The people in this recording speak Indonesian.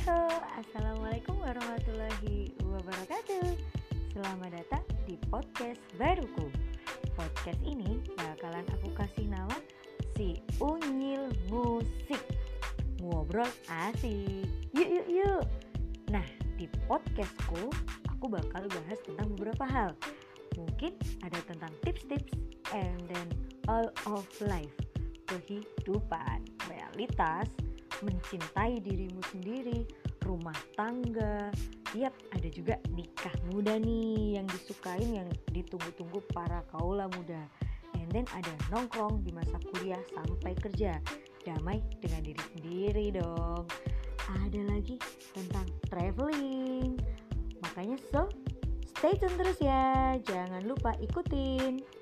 Assalamualaikum warahmatullahi wabarakatuh. Selamat datang di podcast baruku. Podcast ini bakalan aku kasih nama Si Unyil Musik. Ngobrol asik. Yuk yuk yuk. Nah di podcastku aku bakal bahas tentang beberapa hal. Mungkin ada tentang tips-tips And then all of life. Kehidupan, realitas, mencintai dirimu sendiri, rumah tangga. Yap, ada juga nikah muda nih yang disukain yang ditunggu-tunggu para kaula muda. And then ada nongkrong di masa kuliah sampai kerja. Damai dengan diri sendiri dong. Ada lagi tentang traveling. Makanya so, stay tune terus ya. Jangan lupa ikutin.